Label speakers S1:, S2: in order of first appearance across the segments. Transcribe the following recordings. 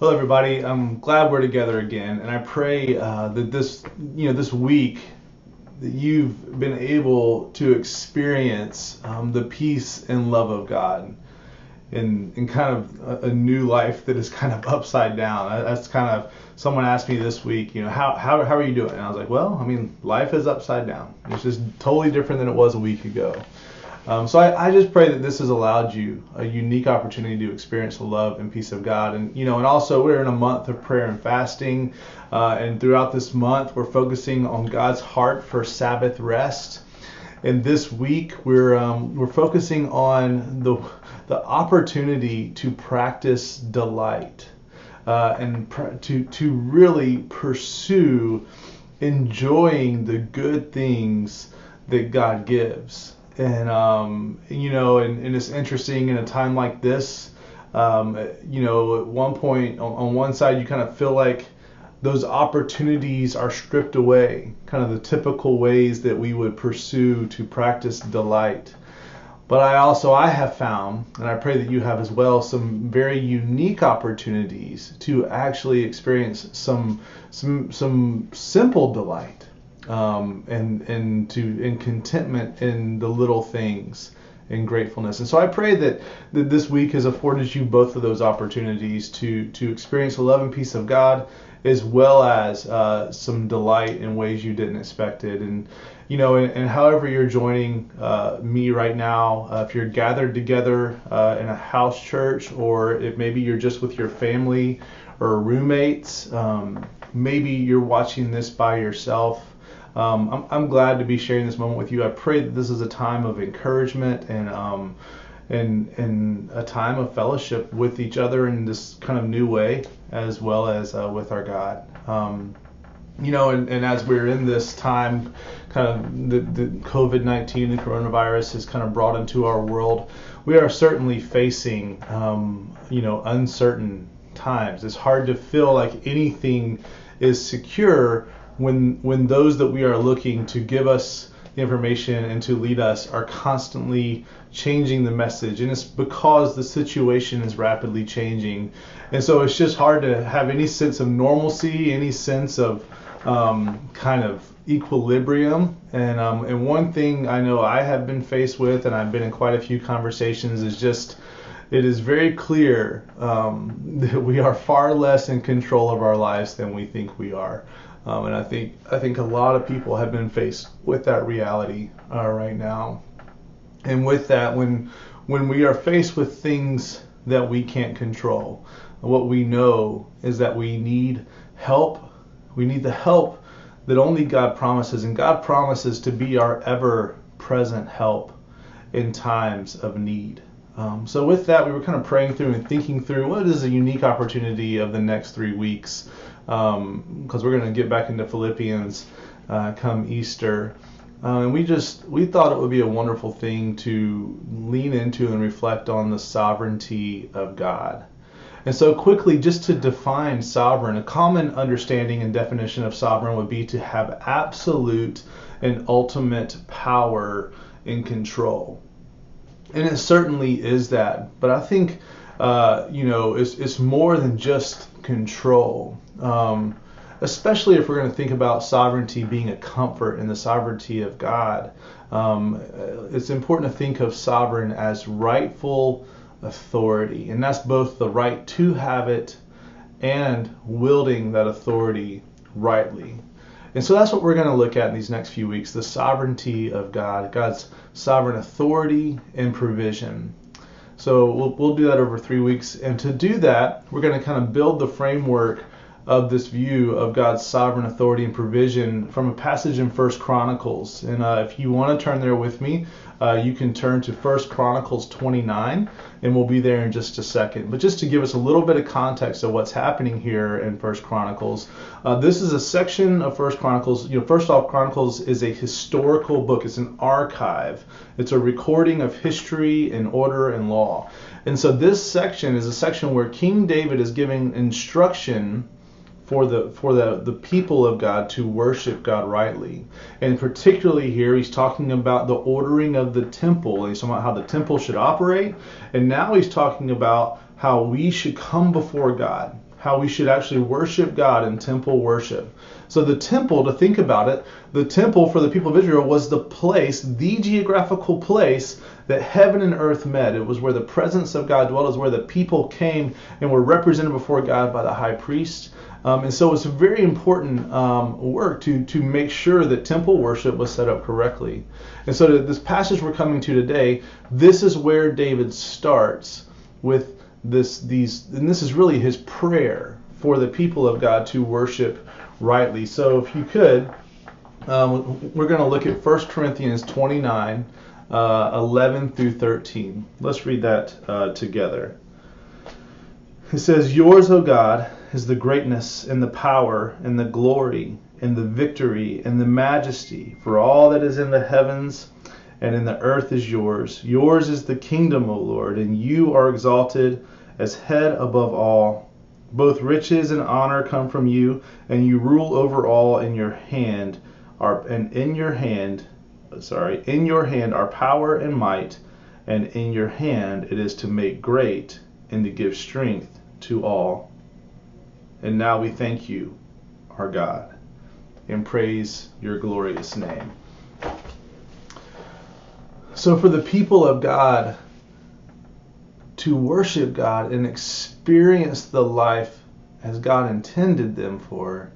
S1: Hello, everybody. I'm glad we're together again, and I pray uh, that this, you know, this week that you've been able to experience um, the peace and love of God in, in kind of a, a, new life that is kind of upside down. That's kind of someone asked me this week, you know, how, how, how are you doing? And I was like, well, I mean, life is upside down. It's just totally different than it was a week ago. Um, so I, I, just pray that this has allowed you a unique opportunity to experience the love and peace of God. And, you know, and also we're in a month of prayer and fasting. Uh, and throughout this month, we're focusing on God's heart for Sabbath rest. And this week, we're, um, we're focusing on the, the opportunity to practice delight uh, and pr- to, to really pursue enjoying the good things that God gives and um, you know, and, and, it's interesting in a time like this. Um, you know, at one point on, on, one side, you kind of feel like those opportunities are stripped away, kind of the typical ways that we would pursue to practice delight. But I also I have found, and I pray that you have as well, some very unique opportunities to actually experience some some some simple delight um, and and to in contentment in the little things in gratefulness. And so I pray that, that this week has afforded you both of those opportunities to to experience the love and peace of God as well as uh, some delight in ways you didn't expect it. And you know, and, and however you're joining uh, me right now, uh, if you're gathered together uh, in a house church, or if maybe you're just with your family or roommates, um, maybe you're watching this by yourself um, I'm, I'm, glad to be sharing this moment with you. I pray that this is a time of encouragement and um, and and a time of fellowship with each other in this kind of new way, as well as uh, with our God. Um, you know, and, and as we're in this time, kind of the, the COVID-19, the coronavirus has kind of brought into our world, we are certainly facing, um, you know, uncertain times. It's hard to feel like anything is secure when when those that we are looking to give us the information and to lead us are constantly changing the message and it's because the situation is rapidly changing and so it's just hard to have any sense of normalcy any sense of um, kind of equilibrium and um, and one thing I know I have been faced with and I've been in quite a few conversations is just it is very clear um, that we are far less in control of our lives than we think we are. Um, and I think I think a lot of people have been faced with that reality uh, right now. And with that, when when we are faced with things that we can't control, what we know is that we need help. We need the help that only God promises, and God promises to be our ever-present help in times of need. Um, so with that, we were kind of praying through and thinking through what is a unique opportunity of the next three weeks because um, we're going to get back into Philippians uh, come Easter. Uh, and we just we thought it would be a wonderful thing to lean into and reflect on the sovereignty of God. And so quickly, just to define sovereign, a common understanding and definition of sovereign would be to have absolute and ultimate power and control. And it certainly is that. But I think, uh, you know, it's, it's more than just control. Um, especially if we're going to think about sovereignty being a comfort in the sovereignty of God. Um, it's important to think of sovereign as rightful authority, and that's both the right to have it and wielding that authority rightly. And so that's what we're going to look at in these next few weeks the sovereignty of God, God's sovereign authority and provision. So we'll, we'll do that over three weeks. And to do that, we're going to kind of build the framework of this view of God's sovereign authority and provision from a passage in First Chronicles. And uh, if you want to turn there with me, uh, you can turn to First Chronicles 29, and we'll be there in just a second. But just to give us a little bit of context of what's happening here in First Chronicles, uh, this is a section of First Chronicles. You know, first off, Chronicles is a historical book. It's an archive. It's a recording of history and order and law. And so this section is a section where King David is giving instruction for the for the, the people of God to worship God rightly. And particularly here he's talking about the ordering of the temple. He's talking about how the temple should operate. And now he's talking about how we should come before God how we should actually worship God in temple worship. So the temple, to think about it, the temple for the people of Israel was the place, the geographical place that heaven and earth met. It was where the presence of God dwelt. It was where the people came and were represented before God by the high priest. Um, and so it's a very important um, work to, to make sure that temple worship was set up correctly. And so this passage we're coming to today, this is where David starts with this these and this is really his prayer for the people of God to worship rightly. So if you could, um, we're going to look at 1 Corinthians 29, uh, 11 through 13. Let's read that uh, together. It says, Yours, O God, is the greatness and the power and the glory and the victory and the majesty, for all that is in the heavens and in the earth is yours. Yours is the kingdom, O Lord, and you are exalted as head above all. Both riches and honor come from you, and you rule over all in your hand are and in your hand sorry, in your hand are power and might, and in your hand it is to make great and to give strength to all. And now we thank you, our God, and praise your glorious name. So, for the people of God to worship God and experience the life as God intended them for,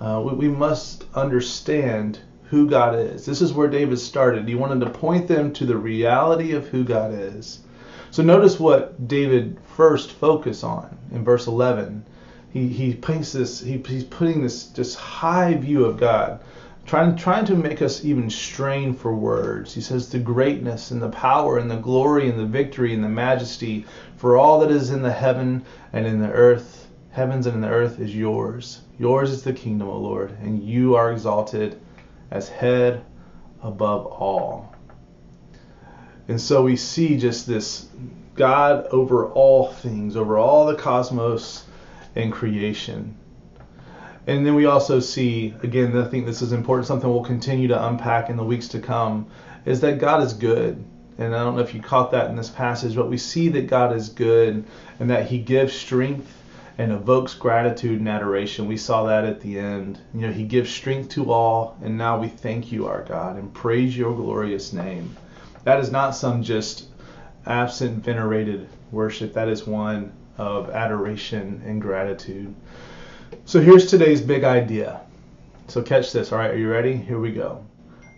S1: uh, we, we must understand who God is. This is where David started. He wanted to point them to the reality of who God is. So notice what David first focused on in verse 11. He, he paints this, he, he's putting this just high view of God trying trying to make us even strain for words. He says the greatness and the power and the glory and the victory and the majesty for all that is in the heaven and in the earth, heavens and in the earth is yours. Yours is the kingdom, O Lord, and you are exalted as head above all. And so we see just this God over all things, over all the cosmos and creation. And then we also see, again, I think this is important, something we'll continue to unpack in the weeks to come, is that God is good. And I don't know if you caught that in this passage, but we see that God is good and that He gives strength and evokes gratitude and adoration. We saw that at the end. You know, He gives strength to all, and now we thank you, our God, and praise your glorious name. That is not some just absent venerated worship, that is one of adoration and gratitude. So here's today's big idea. So catch this, all right? Are you ready? Here we go.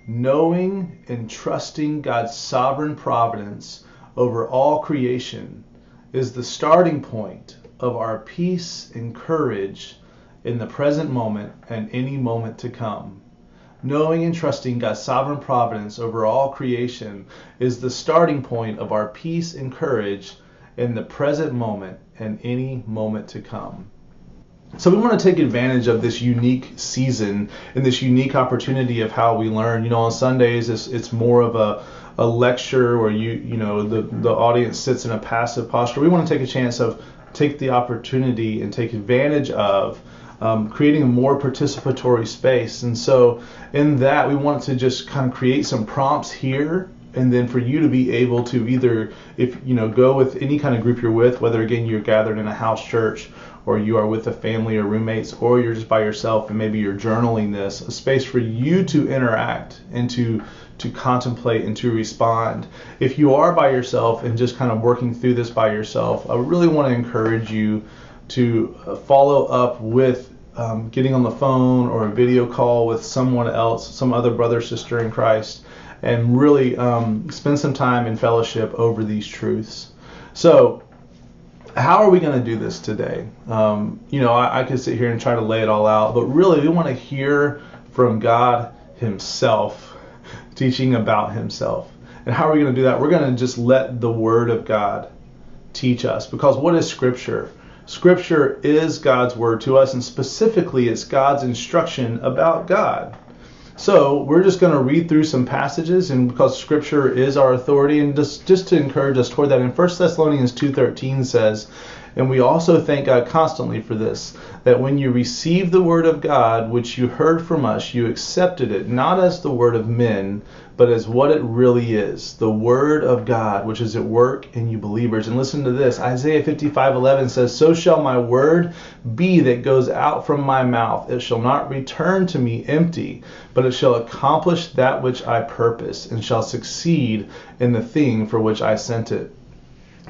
S1: Knowing and trusting God's sovereign providence over all creation is the starting point of our peace and courage in the present moment and any moment to come. Knowing and trusting God's sovereign providence over all creation is the starting point of our peace and courage in the present moment and any moment to come. So we want to take advantage of this unique season and this unique opportunity of how we learn. You know, on Sundays it's, it's more of a, a lecture where you you know the the audience sits in a passive posture. We want to take a chance of take the opportunity and take advantage of um, creating a more participatory space. And so in that we want to just kind of create some prompts here and then for you to be able to either if you know go with any kind of group you're with whether again you're gathered in a house church or you are with a family or roommates, or you're just by yourself and maybe you're journaling this, a space for you to interact and to to contemplate and to respond. If you are by yourself and just kind of working through this by yourself, I really want to encourage you to uh, follow up with um, getting on the phone or a video call with someone else, some other brother, sister in Christ, and really um, spend some time in fellowship over these truths. So, how are we going to do this today? Um, you know, I, I could sit here and try to lay it all out, but really, we want to hear from God Himself, teaching about Himself. And how are we going to do that? We're going to just let the Word of God teach us. Because what is Scripture? Scripture is God's Word to us, and specifically, it's God's instruction about God. So we're just going to read through some passages, and because Scripture is our authority, and just just to encourage us toward that, in 1 Thessalonians 2:13 says, And we also thank God constantly for this that when you received the word of God, which you heard from us, you accepted it not as the word of men, but as what it really is the word of God, which is at work in you believers. And listen to this Isaiah 55:11 says, So shall my word be that goes out from my mouth. It shall not return to me empty, but it shall accomplish that which I purpose, and shall succeed in the thing for which I sent it.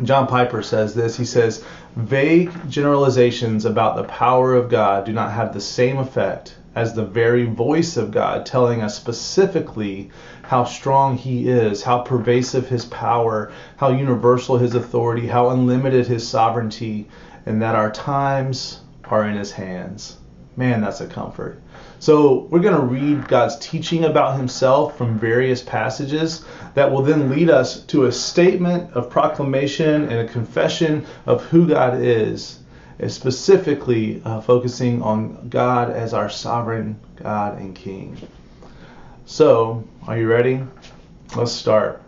S1: John Piper says this. He says, Vague generalizations about the power of God do not have the same effect as the very voice of God telling us specifically how strong He is, how pervasive His power, how universal His authority, how unlimited His sovereignty, and that our times are in His hands. Man, that's a comfort. So, we're going to read God's teaching about Himself from various passages that will then lead us to a statement of proclamation and a confession of who God is specifically uh, focusing on God as our sovereign God and King. So, are you ready? Let's start.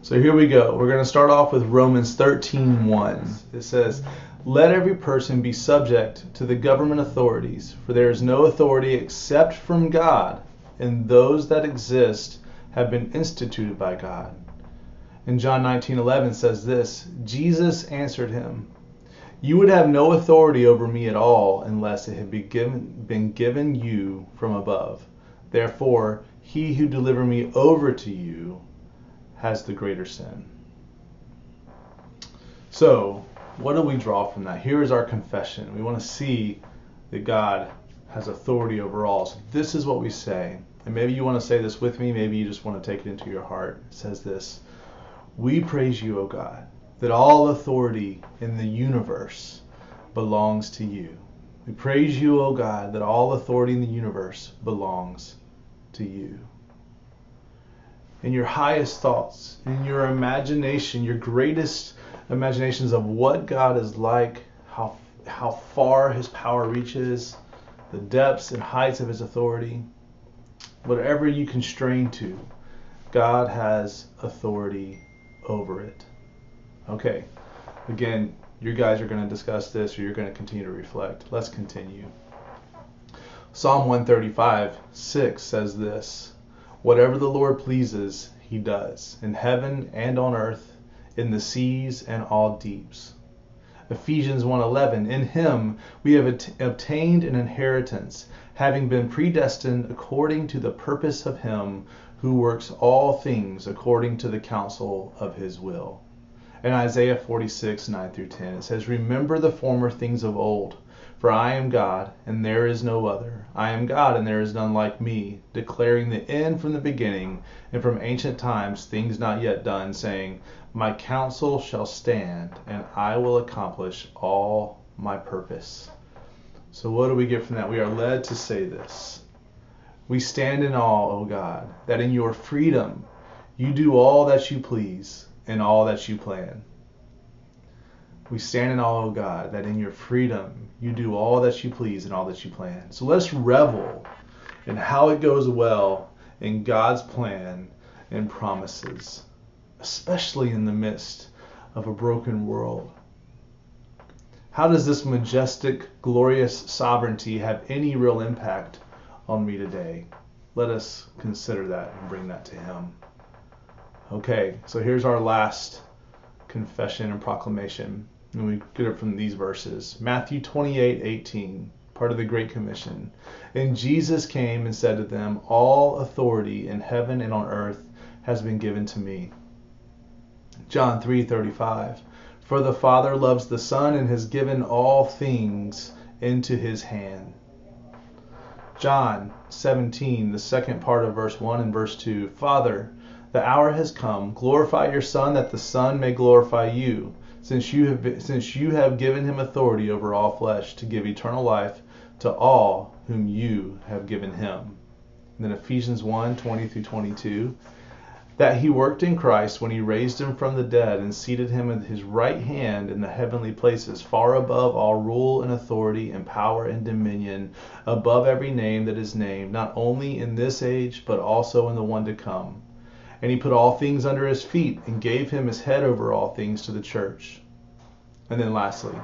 S1: So here we go. We're going to start off with Romans 13:1. It says, "Let every person be subject to the government authorities, for there is no authority except from God, and those that exist have been instituted by God." And John 19:11 says this, Jesus answered him, you would have no authority over me at all unless it had been given, been given you from above. Therefore, he who delivered me over to you has the greater sin. So, what do we draw from that? Here is our confession. We want to see that God has authority over all. So, this is what we say. And maybe you want to say this with me, maybe you just want to take it into your heart. It says this We praise you, O God that all authority in the universe belongs to you. We praise you, O God, that all authority in the universe belongs to you. In your highest thoughts, in your imagination, your greatest imaginations of what God is like, how, how far his power reaches, the depths and heights of his authority, whatever you constrain to, God has authority over it. Okay, again, you guys are going to discuss this or you're going to continue to reflect. Let's continue. Psalm 135, 6 says this Whatever the Lord pleases, he does, in heaven and on earth, in the seas and all deeps. Ephesians 1:11 In him we have obtained an inheritance having been predestined according to the purpose of him who works all things according to the counsel of his will in Isaiah 46, 9 through 10. It says, Remember the former things of old, for I am God, and there is no other. I am God, and there is none like me, declaring the end from the beginning, and from ancient times things not yet done, saying, My counsel shall stand, and I will accomplish all my purpose. So, what do we get from that? We are led to say this. We stand in awe, O God, that in your freedom you do all that you please and all that you plan. We stand in awe, of God, that in your freedom you do all that you please and all that you plan. So let's revel in how it goes well in God's plan and promises, especially in the midst of a broken world. How does this majestic, glorious sovereignty have any real impact on me today? Let us consider that and bring that to Him. Okay, so here's our last confession and proclamation. And we get it from these verses. Matthew 28 18, part of the Great Commission. And Jesus came and said to them, All authority in heaven and on earth has been given to me. John 3 35. For the Father loves the Son and has given all things into his hand. John 17, the second part of verse 1 and verse 2. Father, the hour has come. Glorify your Son, that the Son may glorify you, since you have been, since you have given him authority over all flesh to give eternal life to all whom you have given him. And then Ephesians 1 20 through 22. That he worked in Christ when he raised him from the dead and seated him at his right hand in the heavenly places, far above all rule and authority and power and dominion, above every name that is named, not only in this age, but also in the one to come and he put all things under his feet and gave him his head over all things to the church, And then lastly,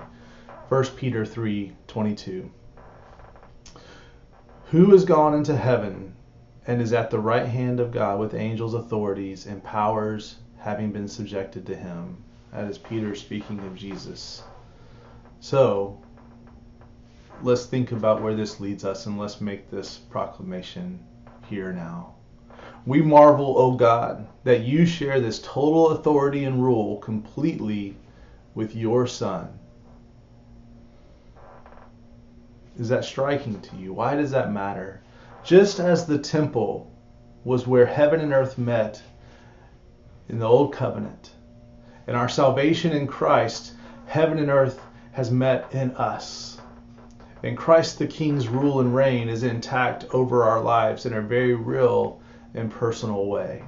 S1: 1 Peter 3:22. Who has gone into heaven and is at the right hand of God with angels, authorities, and powers having been subjected to him? That is Peter speaking of Jesus. So, let's think about where this leads us and let's make this proclamation here now. We marvel, O God, that you share this total authority and rule completely with your Son. Is that striking to you? Why does that matter? Just as the temple was where heaven and earth met in the old covenant, in our salvation in Christ, heaven and earth has met in us. And Christ the King's rule and reign is intact over our lives in a very real and personal way.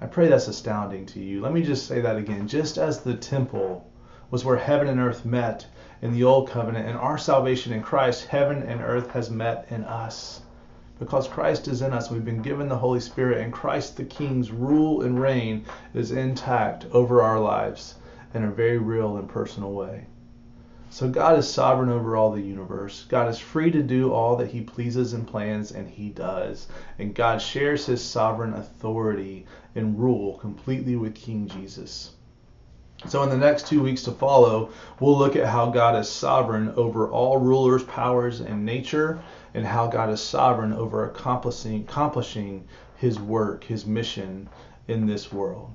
S1: I pray that's astounding to you. Let me just say that again. Just as the temple was where heaven and earth met in the old covenant, and our salvation in Christ, heaven and earth has met in us. Because Christ is in us, we've been given the Holy Spirit, and Christ the King's rule and reign is intact over our lives in a very real and personal way. So God is sovereign over all the universe. God is free to do all that he pleases and plans, and he does. And God shares his sovereign authority and rule completely with King Jesus. So, in the next two weeks to follow, we'll look at how God is sovereign over all rulers, powers, and nature, and how God is sovereign over accomplishing, accomplishing his work, his mission in this world.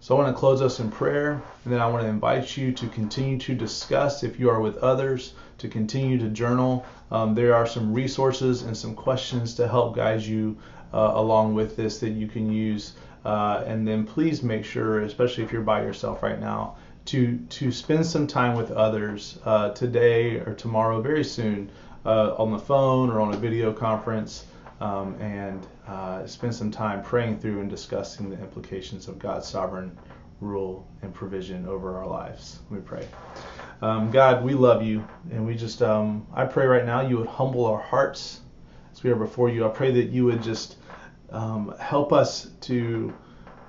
S1: So I want to close us in prayer, and then I want to invite you to continue to discuss if you are with others, to continue to journal. Um, there are some resources and some questions to help guide you uh, along with this that you can use. Uh, and then please make sure, especially if you're by yourself right now, to to spend some time with others uh, today or tomorrow, very soon, uh, on the phone or on a video conference um, and uh, spend some time praying through and discussing the implications of God's sovereign rule and provision over our lives. Me pray. Um, God, we love you, and we just, um, I pray right now you would humble our hearts as we are before you. I pray that you would just um, help us to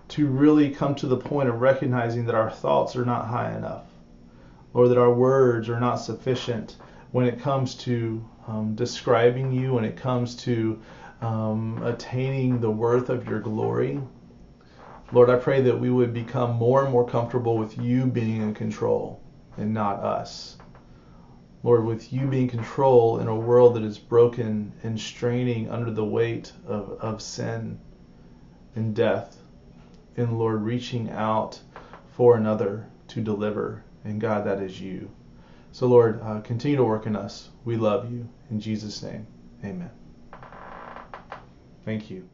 S1: to really come to the point of recognizing that our thoughts are not high enough, or that our words are not sufficient when it comes to um, describing you, when it comes to um, attaining the worth of your glory. Lord, I pray that we would become more and more comfortable with you being in control and not us. Lord, with you being in control in a world that is broken and straining under the weight of, of sin and death. And Lord, reaching out for another to deliver. And God, that is you. So, Lord, uh, continue to work in us. We love you. In Jesus' name, amen. Thank you.